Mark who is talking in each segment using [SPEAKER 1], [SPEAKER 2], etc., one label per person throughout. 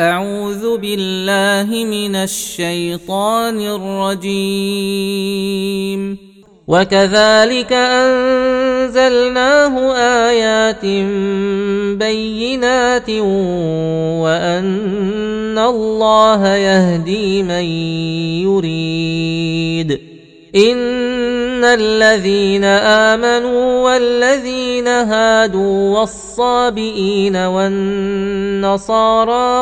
[SPEAKER 1] أعوذ بالله من الشيطان الرجيم. وكذلك أنزلناه آيات بينات وأن الله يهدي من يريد. ان الذين امنوا والذين هادوا والصابئين والنصارى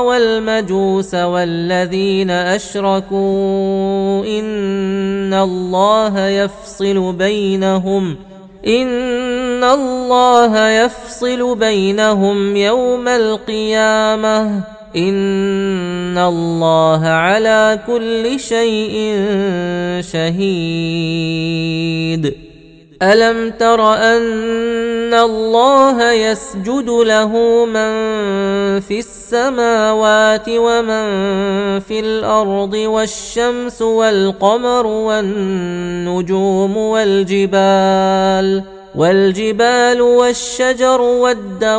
[SPEAKER 1] والمجوس والذين اشركوا ان الله يفصل بينهم ان الله يفصل بينهم يوم القيامه ان الله على كل شيء شهيد. الم تر ان الله يسجد له من في السماوات ومن في الأرض والشمس والقمر والنجوم والجبال والجبال والشجر والدواب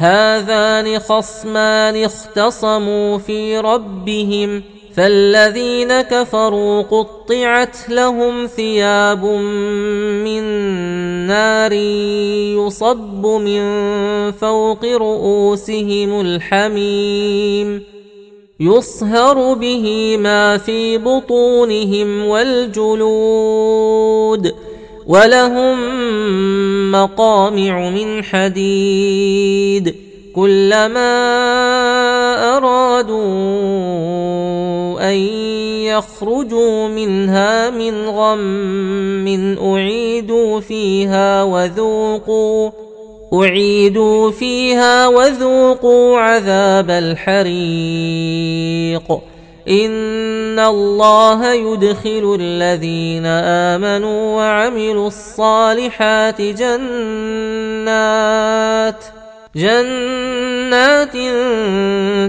[SPEAKER 1] هذان خصمان اختصموا في ربهم فالذين كفروا قطعت لهم ثياب من نار يصب من فوق رؤوسهم الحميم يصهر به ما في بطونهم والجلود. ولهم مقامع من حديد كلما ارادوا ان يخرجوا منها من غم اعيدوا فيها وذوقوا اعيدوا فيها وذوقوا عذاب الحريق ان الله يدخل الذين امنوا وعملوا الصالحات جنات جنات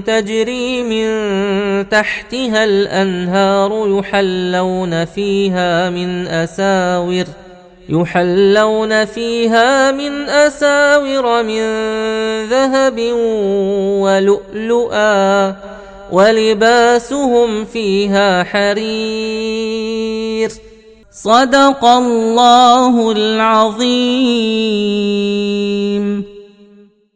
[SPEAKER 1] تجري من تحتها الانهار يحلون فيها من اساور يحلون فيها من اساور من ذهب ولؤلؤا ولباسهم فيها حرير. صدق الله العظيم.